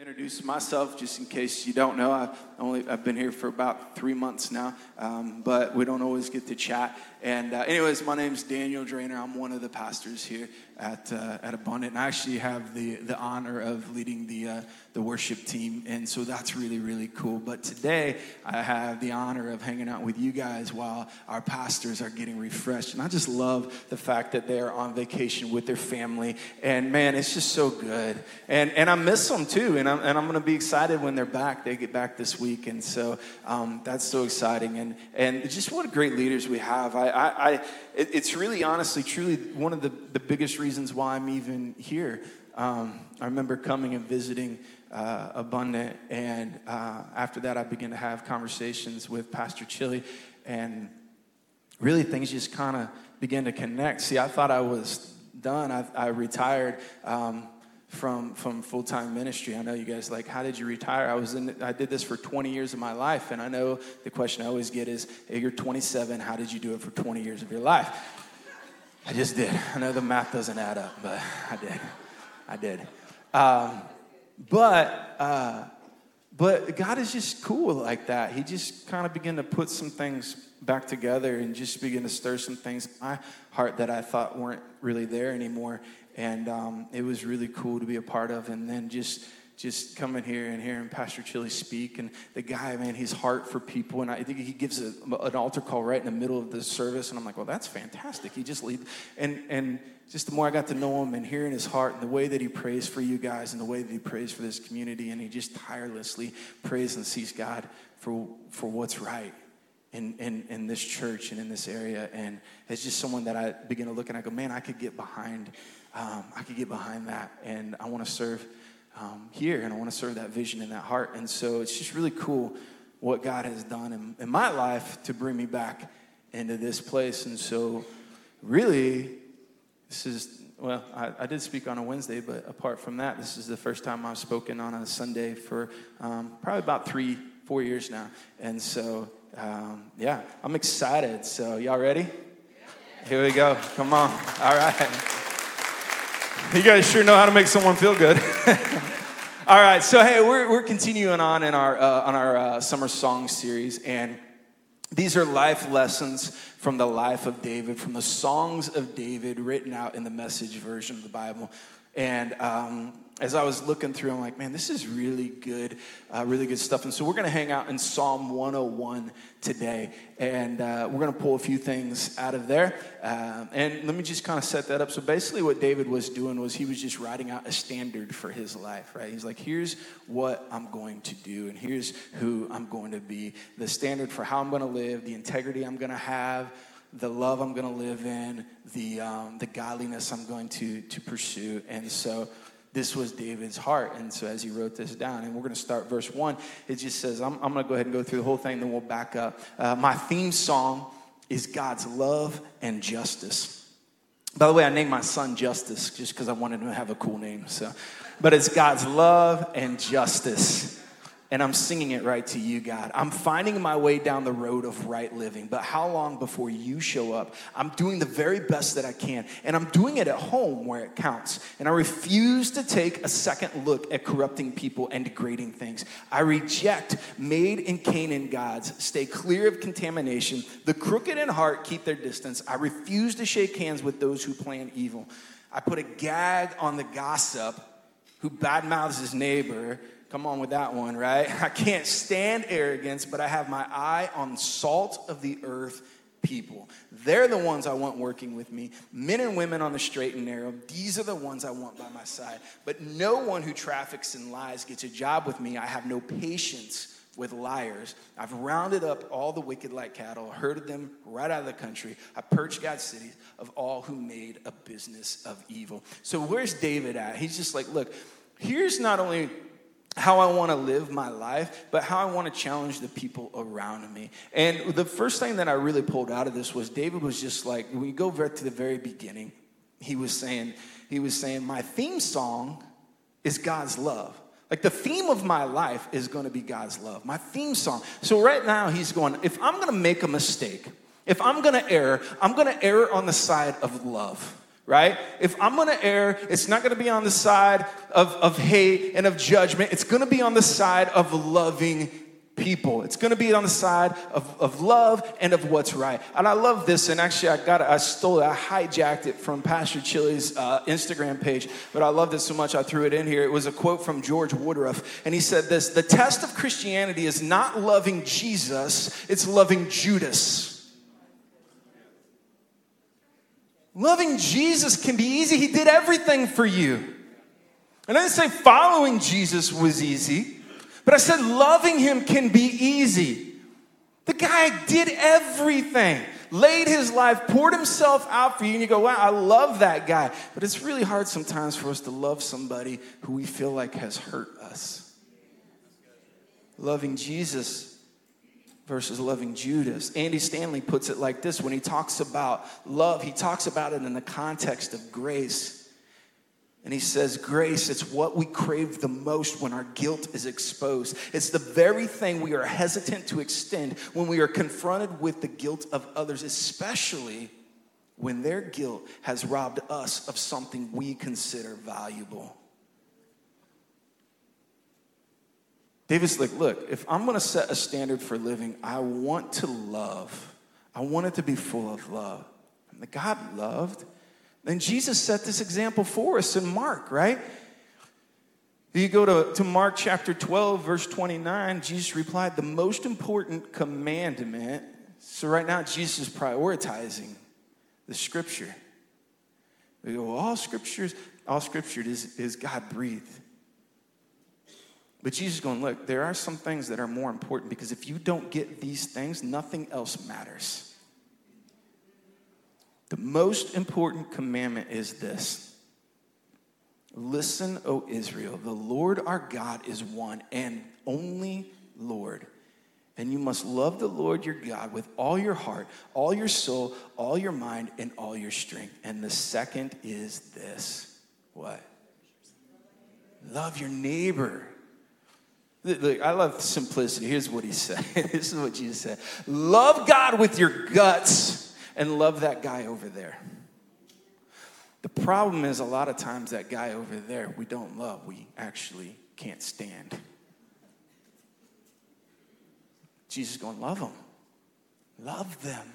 introduce myself just in case you don't know. I've only i've been here for about three months now um, but we don't always get to chat. And uh, anyways my name's daniel drainer. I'm one of the pastors here at, uh, at abundant. And i actually have the, the honor of leading the, uh, the worship team. And so that's really really cool. But today i have the honor of hanging out with you guys while our pastors are getting refreshed. And i just love the fact that they're on vacation with their family. And man it's just so good. And, and i miss them too. And I'm, and I'm going to be excited when they're back. They get back this week. And so um, that's so exciting. And, and just what great leaders we have. I, I, I it's really honestly truly one of the, the biggest reasons why i'm even here. Um, i remember coming and visiting uh, abundant and uh, after that i began to have conversations with pastor chili and really things just kind of began to connect. See i thought i was done. I, I retired um, from from full-time ministry. I know you guys like how did you retire? I was in i did this for 20 years of my life and i know the question i always get is hey, you're 27 how did you do it for 20 years of your life? I just did. I know the math doesn't add up but i did. I did. Um, but uh, but god is just cool like that. He just kind of began to put some things back together and just begin to stir some things in my heart that i thought weren't really there anymore and um, it was really cool to be a part of. And then just just coming here and hearing Pastor Chili speak, and the guy, man, his heart for people, and I think he gives a, an altar call right in the middle of the service, and I'm like, well, that's fantastic. He just lead, and and just the more I got to know him and hearing his heart and the way that he prays for you guys and the way that he prays for this community, and he just tirelessly prays and sees God for for what's right in, in, in this church and in this area. And it's just someone that I begin to look and I go, man, I could get behind um, I could get behind that. And I want to serve um, here and I want to serve that vision in that heart. And so it's just really cool what God has done in, in my life to bring me back into this place. And so, really, this is, well, I, I, did speak on a Wednesday, but apart from that, this is the first time I've spoken on a Sunday for um, probably about three, four years now. And so, um, yeah, I'm excited. So, y'all ready? Here we go. Come on. All right. You guys sure know how to make someone feel good. All right, so hey, we're, we're continuing on in our, uh, on our uh, summer song series, and these are life lessons from the life of David, from the songs of David written out in the message version of the Bible. And um, as I was looking through, I'm like, man, this is really good, uh, really good stuff. And so we're going to hang out in Psalm 101 today. And uh, we're going to pull a few things out of there. Uh, and let me just kind of set that up. So basically, what David was doing was he was just writing out a standard for his life, right? He's like, here's what I'm going to do, and here's who I'm going to be. The standard for how I'm going to live, the integrity I'm going to have the love I'm going to live in, the, um, the godliness I'm going to, to pursue. And so this was David's heart. And so as he wrote this down, and we're going to start verse one, it just says, I'm, I'm going to go ahead and go through the whole thing, then we'll back up. Uh, my theme song is God's love and justice. By the way, I named my son Justice just because I wanted him to have a cool name. So, but it's God's love and justice and I'm singing it right to you, God. I'm finding my way down the road of right living, but how long before you show up? I'm doing the very best that I can, and I'm doing it at home where it counts. And I refuse to take a second look at corrupting people and degrading things. I reject made in Canaan gods. Stay clear of contamination. The crooked in heart keep their distance. I refuse to shake hands with those who plan evil. I put a gag on the gossip who badmouths his neighbor Come on with that one, right? I can't stand arrogance, but I have my eye on salt of the earth people. They're the ones I want working with me. Men and women on the straight and narrow, these are the ones I want by my side. But no one who traffics in lies gets a job with me. I have no patience with liars. I've rounded up all the wicked like cattle, herded them right out of the country. I purged God's cities of all who made a business of evil. So where's David at? He's just like, look, here's not only how I want to live my life, but how I want to challenge the people around me. And the first thing that I really pulled out of this was David was just like, when you go back to the very beginning, he was saying, he was saying, my theme song is God's love. Like the theme of my life is going to be God's love. My theme song. So right now he's going, if I'm going to make a mistake, if I'm going to err, I'm going to err on the side of love right? If I'm gonna err, it's not gonna be on the side of, of hate and of judgment. It's gonna be on the side of loving people. It's to be on the side of, of love and of what's right. And I love this. And actually, I got it, I stole it, I hijacked it from Pastor Chili's uh, Instagram page. But I loved it so much, I threw it in here. It was a quote from George Woodruff. And he said this The test of Christianity is not loving Jesus, it's loving Judas. Loving Jesus can be easy. He did everything for you. And I didn't say following Jesus was easy. But I said loving him can be easy. The guy did everything, laid his life, poured himself out for you, and you go, wow, I love that guy. But it's really hard sometimes for us to love somebody who we feel like has hurt us. Loving Jesus versus loving Judas. Andy Stanley puts it like this when he talks about love, he talks about it in the context of grace. And he says, Grace, it's what we crave the most when our guilt is exposed. It's the very thing we are hesitant to extend when we are confronted with the guilt of others, especially when their guilt has robbed us of something we consider valuable. David's like, Look, if I'm gonna set a standard for living, I want to love. I want it to be full of love. And the God loved and Jesus set this example for us in Mark, right? You go to, to Mark chapter 12, verse 29, Jesus replied, The most important commandment. So, right now, Jesus is prioritizing the scripture. We go, all scriptures, all scripture is, is God breathed. But Jesus is going, look, there are some things that are more important because if you don't get these things, nothing else matters. The most important commandment is this Listen, O Israel, the Lord our God is one and only Lord. And you must love the Lord your God with all your heart, all your soul, all your mind, and all your strength. And the second is this what? Love your neighbor. Look, I love simplicity. Here's what he said. this is what Jesus said Love God with your guts and love that guy over there. The problem is, a lot of times, that guy over there we don't love, we actually can't stand. Jesus is going, love them. Love them.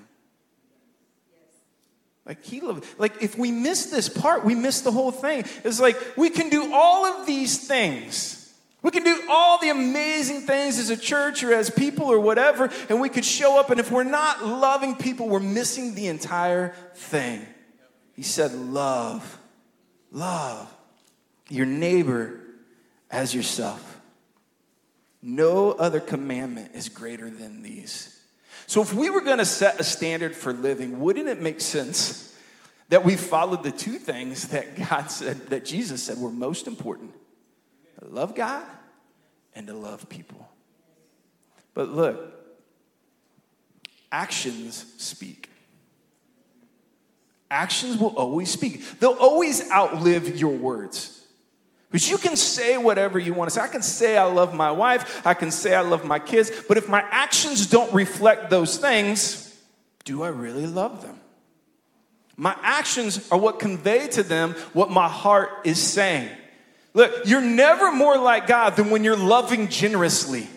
Like he loved, like if we miss this part, we miss the whole thing. It's like we can do all of these things we can do all the amazing things as a church or as people or whatever, and we could show up, and if we're not loving people, we're missing the entire thing. He said, Love, love your neighbor as yourself. No other commandment is greater than these. So, if we were going to set a standard for living, wouldn't it make sense that we followed the two things that God said, that Jesus said were most important? Love God and to love people. But look, actions speak. Actions will always speak, they'll always outlive your words. Because you can say whatever you want to say. I can say I love my wife, I can say I love my kids, but if my actions don't reflect those things, do I really love them? My actions are what convey to them what my heart is saying. Look, you're never more like God than when you're loving generously.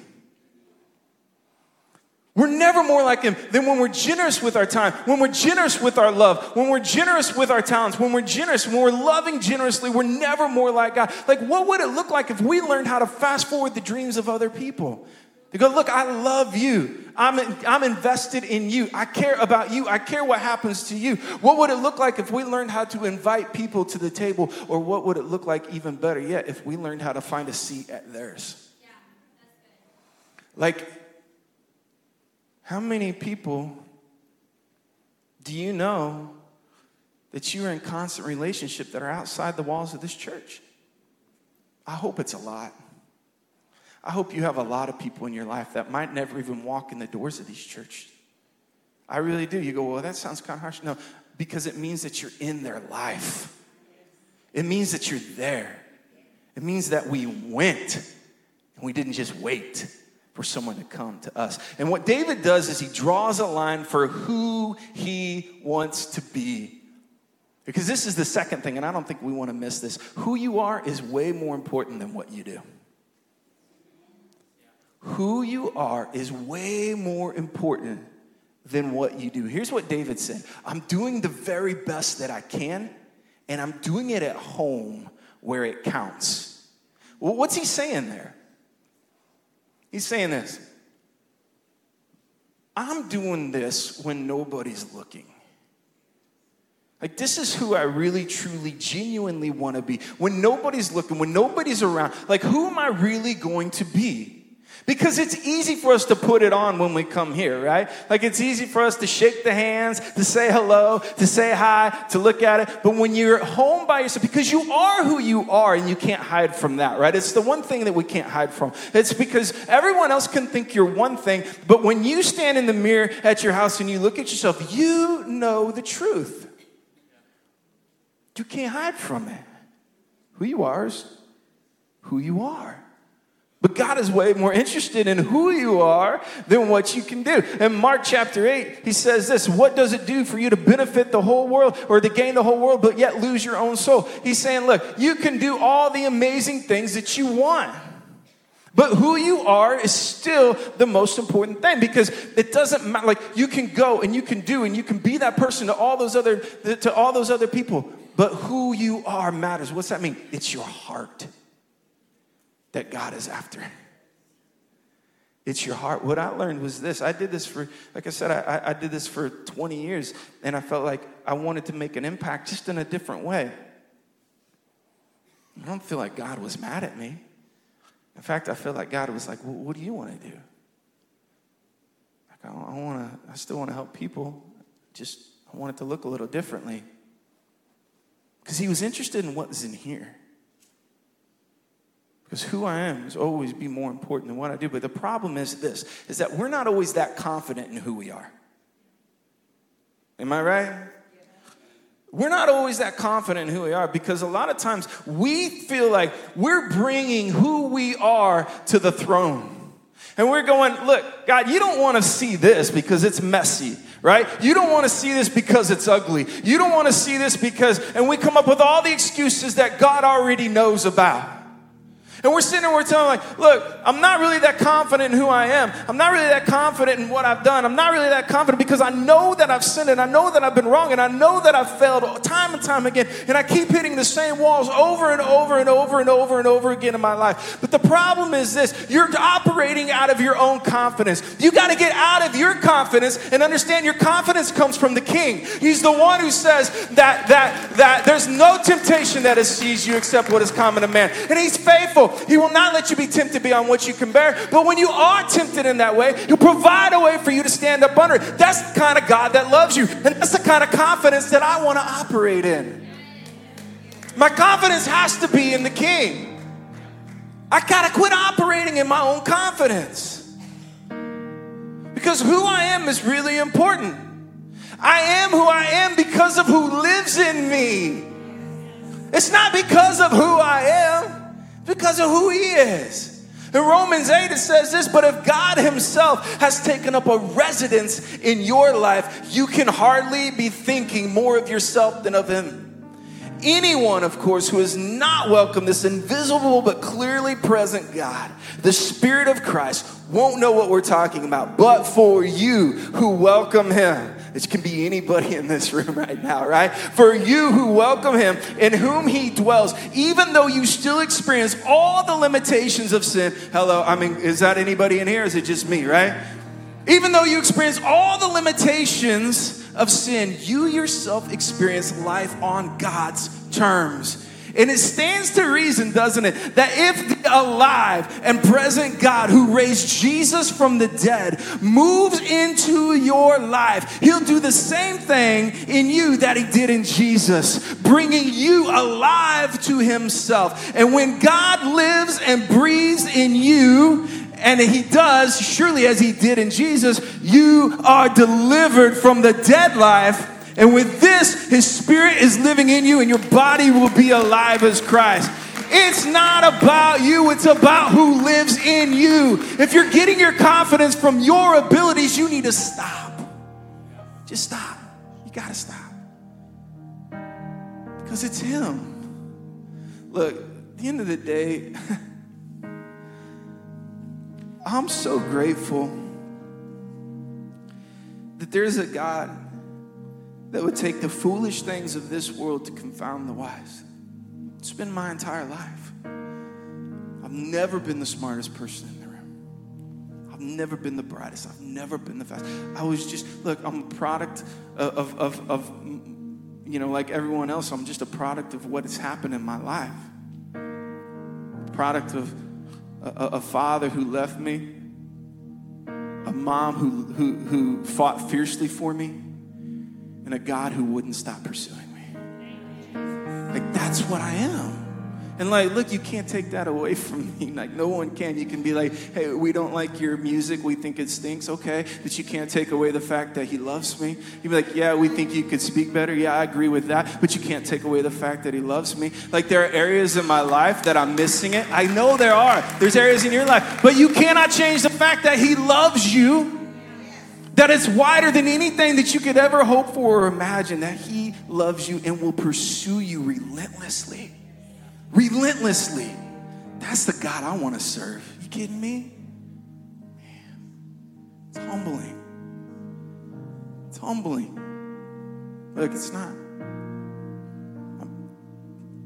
We're never more like Him than when we're generous with our time, when we're generous with our love, when we're generous with our talents, when we're generous, when we're loving generously. We're never more like God. Like, what would it look like if we learned how to fast forward the dreams of other people? To go, look, I love you. I'm, I'm invested in you. I care about you. I care what happens to you. What would it look like if we learned how to invite people to the table? Or what would it look like, even better yet, if we learned how to find a seat at theirs? Yeah, like, how many people do you know that you are in constant relationship that are outside the walls of this church? I hope it's a lot. I hope you have a lot of people in your life that might never even walk in the doors of these churches. I really do. You go, well, that sounds kind of harsh. No, because it means that you're in their life. It means that you're there. It means that we went and we didn't just wait for someone to come to us. And what David does is he draws a line for who he wants to be Because this is the second thing, and I don't think we want to miss this. Who you are is way more important than what you do. Who you are is way more important than what you do. Here's what David said I'm doing the very best that I can, and I'm doing it at home where it counts. Well, what's he saying there? He's saying this I'm doing this when nobody's looking. Like, this is who I really, truly, genuinely want to be. When nobody's looking, when nobody's around, like, who am I really going to be? Because it's easy for us to put it on when we come here, right? Like it's easy for us to shake the hands, to say hello, to say hi, to look at it. But when you're at home by yourself, because you are who you are and you can't hide from that, right? It's the one thing that we can't hide from. It's because everyone else can think you're one thing, but when you stand in the mirror at your house and you look at yourself, you know the truth. You can't hide from it. Who you are is who you are. But God is way more interested in who you are than what you can do. In Mark chapter 8, he says this What does it do for you to benefit the whole world or to gain the whole world, but yet lose your own soul? He's saying, Look, you can do all the amazing things that you want. But who you are is still the most important thing because it doesn't matter. Like you can go and you can do and you can be that person to all those other to all those other people. But who you are matters. What's that mean? It's your heart that God is after. It's your heart. What I learned was this. I did this for, like I said, I, I did this for 20 years, and I felt like I wanted to make an impact just in a different way. I don't feel like God was mad at me. In fact, I feel like God was like, well, "What do you want to do?" Like, I, I want to. I still want to help people. Just I want it to look a little differently. Because He was interested in what was in here. Because who I am is always be more important than what I do. But the problem is this is that we're not always that confident in who we are. Am I right? We're not always that confident in who we are because a lot of times we feel like we're bringing who we are to the throne. And we're going, look, God, you don't want to see this because it's messy, right? You don't want to see this because it's ugly. You don't want to see this because, and we come up with all the excuses that God already knows about. And we're sitting there, we're telling like, look, I'm not really that confident in who I am. I'm not really that confident in what I've done. I'm not really that confident because I know that I've sinned and I know that I've been wrong and I know that I've failed time and time again. And I keep hitting the same walls over and over and over and over and over again in my life. But the problem is this you're operating out of your own confidence. You got to get out of your confidence and understand your confidence comes from the King. He's the one who says that, that, that there's no temptation that has seized you except what is common to man. And He's faithful. He will not let you be tempted beyond what you can bear. But when you are tempted in that way, He'll provide a way for you to stand up under it. That's the kind of God that loves you. And that's the kind of confidence that I want to operate in. My confidence has to be in the King. I got to quit operating in my own confidence. Because who I am is really important. I am who I am because of who lives in me. It's not because of who I am because of who he is. In Romans 8, it says this, but if God Himself has taken up a residence in your life, you can hardly be thinking more of yourself than of Him. Anyone, of course, who has not welcomed this invisible but clearly present God, the Spirit of Christ, won't know what we're talking about. But for you who welcome Him, it can be anybody in this room right now, right? For you who welcome him, in whom he dwells, even though you still experience all the limitations of sin. Hello, I mean, is that anybody in here? Is it just me, right? Even though you experience all the limitations of sin, you yourself experience life on God's terms. And it stands to reason, doesn't it, that if the alive and present God who raised Jesus from the dead moves into your life, he'll do the same thing in you that he did in Jesus, bringing you alive to himself. And when God lives and breathes in you, and he does, surely as he did in Jesus, you are delivered from the dead life and with this, his spirit is living in you, and your body will be alive as Christ. It's not about you, it's about who lives in you. If you're getting your confidence from your abilities, you need to stop. Just stop. You gotta stop. Because it's Him. Look, at the end of the day, I'm so grateful that there's a God that would take the foolish things of this world to confound the wise. It's been my entire life. I've never been the smartest person in the room. I've never been the brightest. I've never been the fastest. I was just, look, I'm a product of, of, of, you know, like everyone else, I'm just a product of what has happened in my life. Product of a, a father who left me, a mom who, who, who fought fiercely for me, and a God who wouldn't stop pursuing me. Like, that's what I am. And like, look, you can't take that away from me. Like, no one can. You can be like, hey, we don't like your music. We think it stinks. Okay. But you can't take away the fact that he loves me. You'd be like, yeah, we think you could speak better. Yeah, I agree with that. But you can't take away the fact that he loves me. Like, there are areas in my life that I'm missing it. I know there are. There's areas in your life. But you cannot change the fact that he loves you that it's wider than anything that you could ever hope for or imagine, that He loves you and will pursue you relentlessly. Relentlessly. That's the God I want to serve. You kidding me? Man, it's humbling. It's humbling. Look, it's not. I'm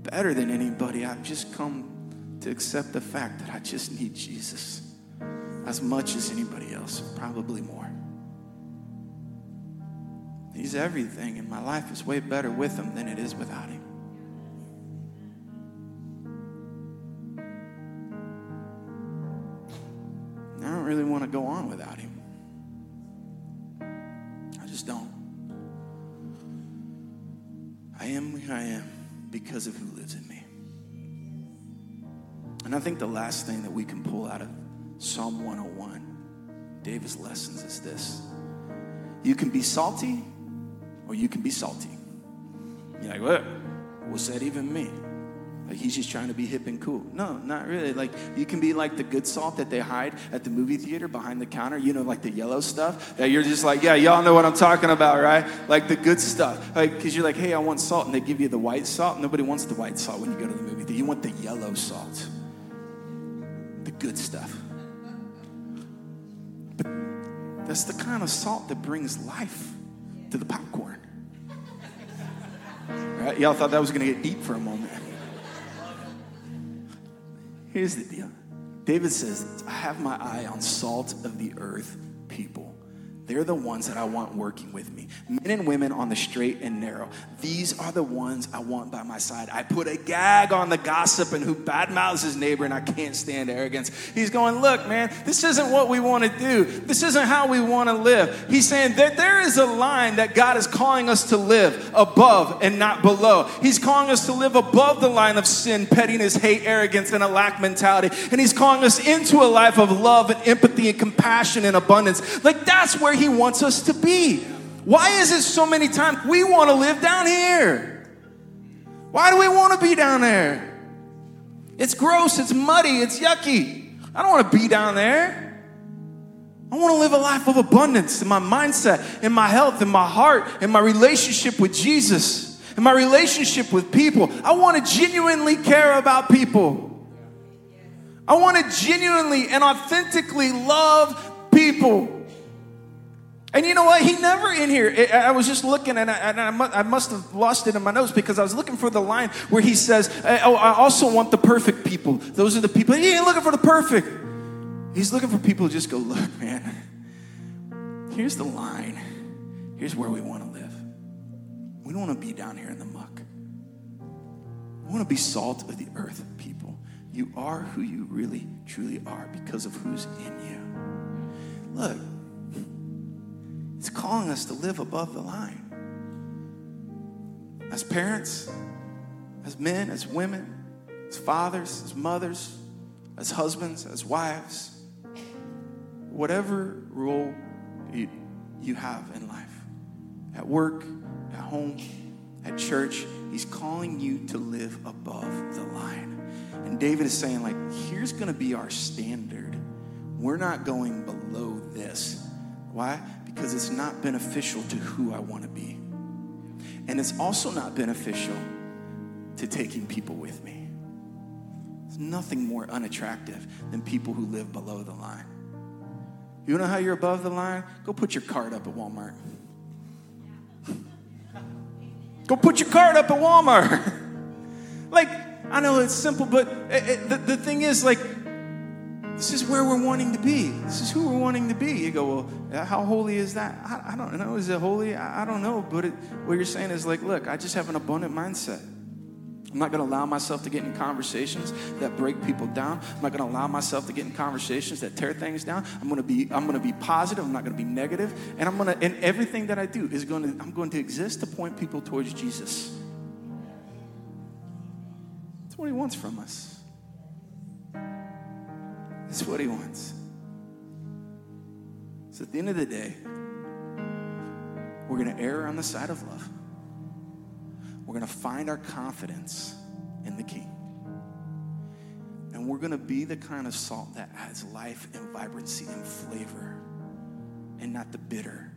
better than anybody. I've just come to accept the fact that I just need Jesus as much as anybody else, probably more. He's everything, and my life is way better with him than it is without him. I don't really want to go on without him. I just don't. I am who I am because of who lives in me. And I think the last thing that we can pull out of Psalm 101, David's lessons, is this you can be salty or you can be salty. You're like, what? What's that even mean? Like he's just trying to be hip and cool. No, not really. Like you can be like the good salt that they hide at the movie theater behind the counter, you know, like the yellow stuff that you're just like, yeah, y'all know what I'm talking about, right? Like the good stuff. Like, cause you're like, hey, I want salt. And they give you the white salt. Nobody wants the white salt when you go to the movie theater. You want the yellow salt, the good stuff. But that's the kind of salt that brings life to the popcorn. Right? Y'all thought that was going to get deep for a moment. Here's the deal David says, I have my eye on salt of the earth people. They're the ones that I want working with me. Men and women on the straight and narrow. These are the ones I want by my side. I put a gag on the gossip and who badmouths his neighbor, and I can't stand arrogance. He's going, Look, man, this isn't what we want to do. This isn't how we want to live. He's saying that there is a line that God is calling us to live above and not below. He's calling us to live above the line of sin, pettiness, hate, arrogance, and a lack mentality. And He's calling us into a life of love and empathy and compassion and abundance. Like that's where He wants us to be. Why is it so many times we want to live down here? Why do we want to be down there? It's gross, it's muddy, it's yucky. I don't want to be down there. I want to live a life of abundance in my mindset, in my health, in my heart, in my relationship with Jesus, in my relationship with people. I want to genuinely care about people. I want to genuinely and authentically love people. And you know what? He never in here. I was just looking, and I, must have lost it in my notes because I was looking for the line where he says, eh, "Oh, I also want the perfect people." Those are the people. He ain't looking for the perfect. He's looking for people who just go, "Look, man. Here's the line. Here's where we want to live. We don't want to be down here in the muck. We want to be salt of the earth, people. You are who you really, truly are because of who's in you. Look." It's calling us to live above the line. As parents, as men, as women, as fathers, as mothers, as husbands, as wives, whatever role you, you have in life, at work, at home, at church, he's calling you to live above the line. And David is saying, like, here's gonna be our standard. We're not going below this. Why? Because it's not beneficial to who I want to be. And it's also not beneficial to taking people with me. There's nothing more unattractive than people who live below the line. You know how you're above the line? Go put your card up at Walmart. Go put your card up at Walmart. like, I know it's simple, but it, it, the, the thing is, like, this is where we're wanting to be. This is who we're wanting to be. You go, well, uh, how holy is that? I, I don't know. Is it holy? I, I don't know. But it, what you're saying is like, look, I just have an abundant mindset. I'm not going to allow myself to get in conversations that break people down. I'm not going to allow myself to get in conversations that tear things down. I'm going to be I'm going to be positive. I'm not going to be negative. And I'm going to and everything that I do is going to I'm going to exist to point people towards Jesus. That's what he wants from us. That's what he wants. So at the end of the day, we're going to err on the side of love. We're going to find our confidence in the King. And we're going to be the kind of salt that adds life and vibrancy and flavor and not the bitter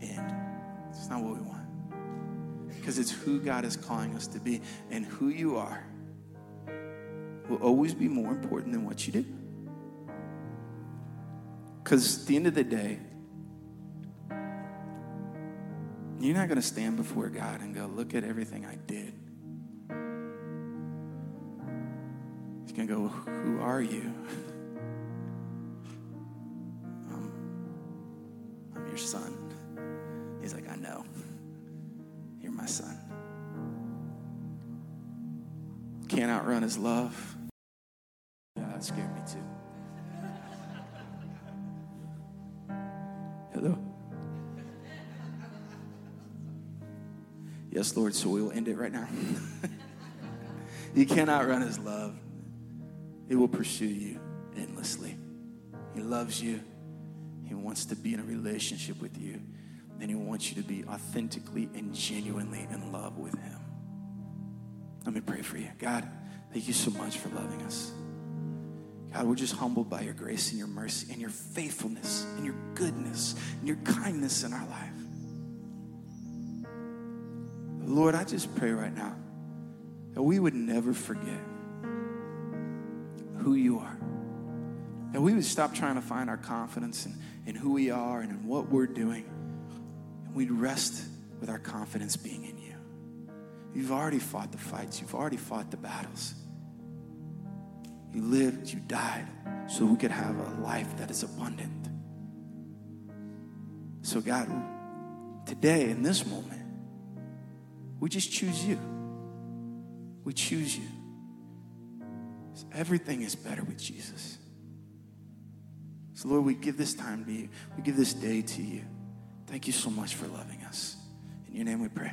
end. It's not what we want. Because it's who God is calling us to be. And who you are will always be more important than what you do. Because at the end of the day, you're not going to stand before God and go, Look at everything I did. He's going to go, Who are you? um, I'm your son. He's like, I know. You're my son. Can't outrun his love. Yeah, that scared me too. Yes, Lord, so we will end it right now. you cannot run his love, it will pursue you endlessly. He loves you, he wants to be in a relationship with you, and he wants you to be authentically and genuinely in love with him. Let me pray for you. God, thank you so much for loving us. God, we're just humbled by your grace and your mercy and your faithfulness and your goodness and your kindness in our life. Lord, I just pray right now that we would never forget who you are. That we would stop trying to find our confidence in, in who we are and in what we're doing. And we'd rest with our confidence being in you. You've already fought the fights, you've already fought the battles. You lived, you died, so we could have a life that is abundant. So, God, today, in this moment, we just choose you. We choose you. Everything is better with Jesus. So, Lord, we give this time to you. We give this day to you. Thank you so much for loving us. In your name we pray.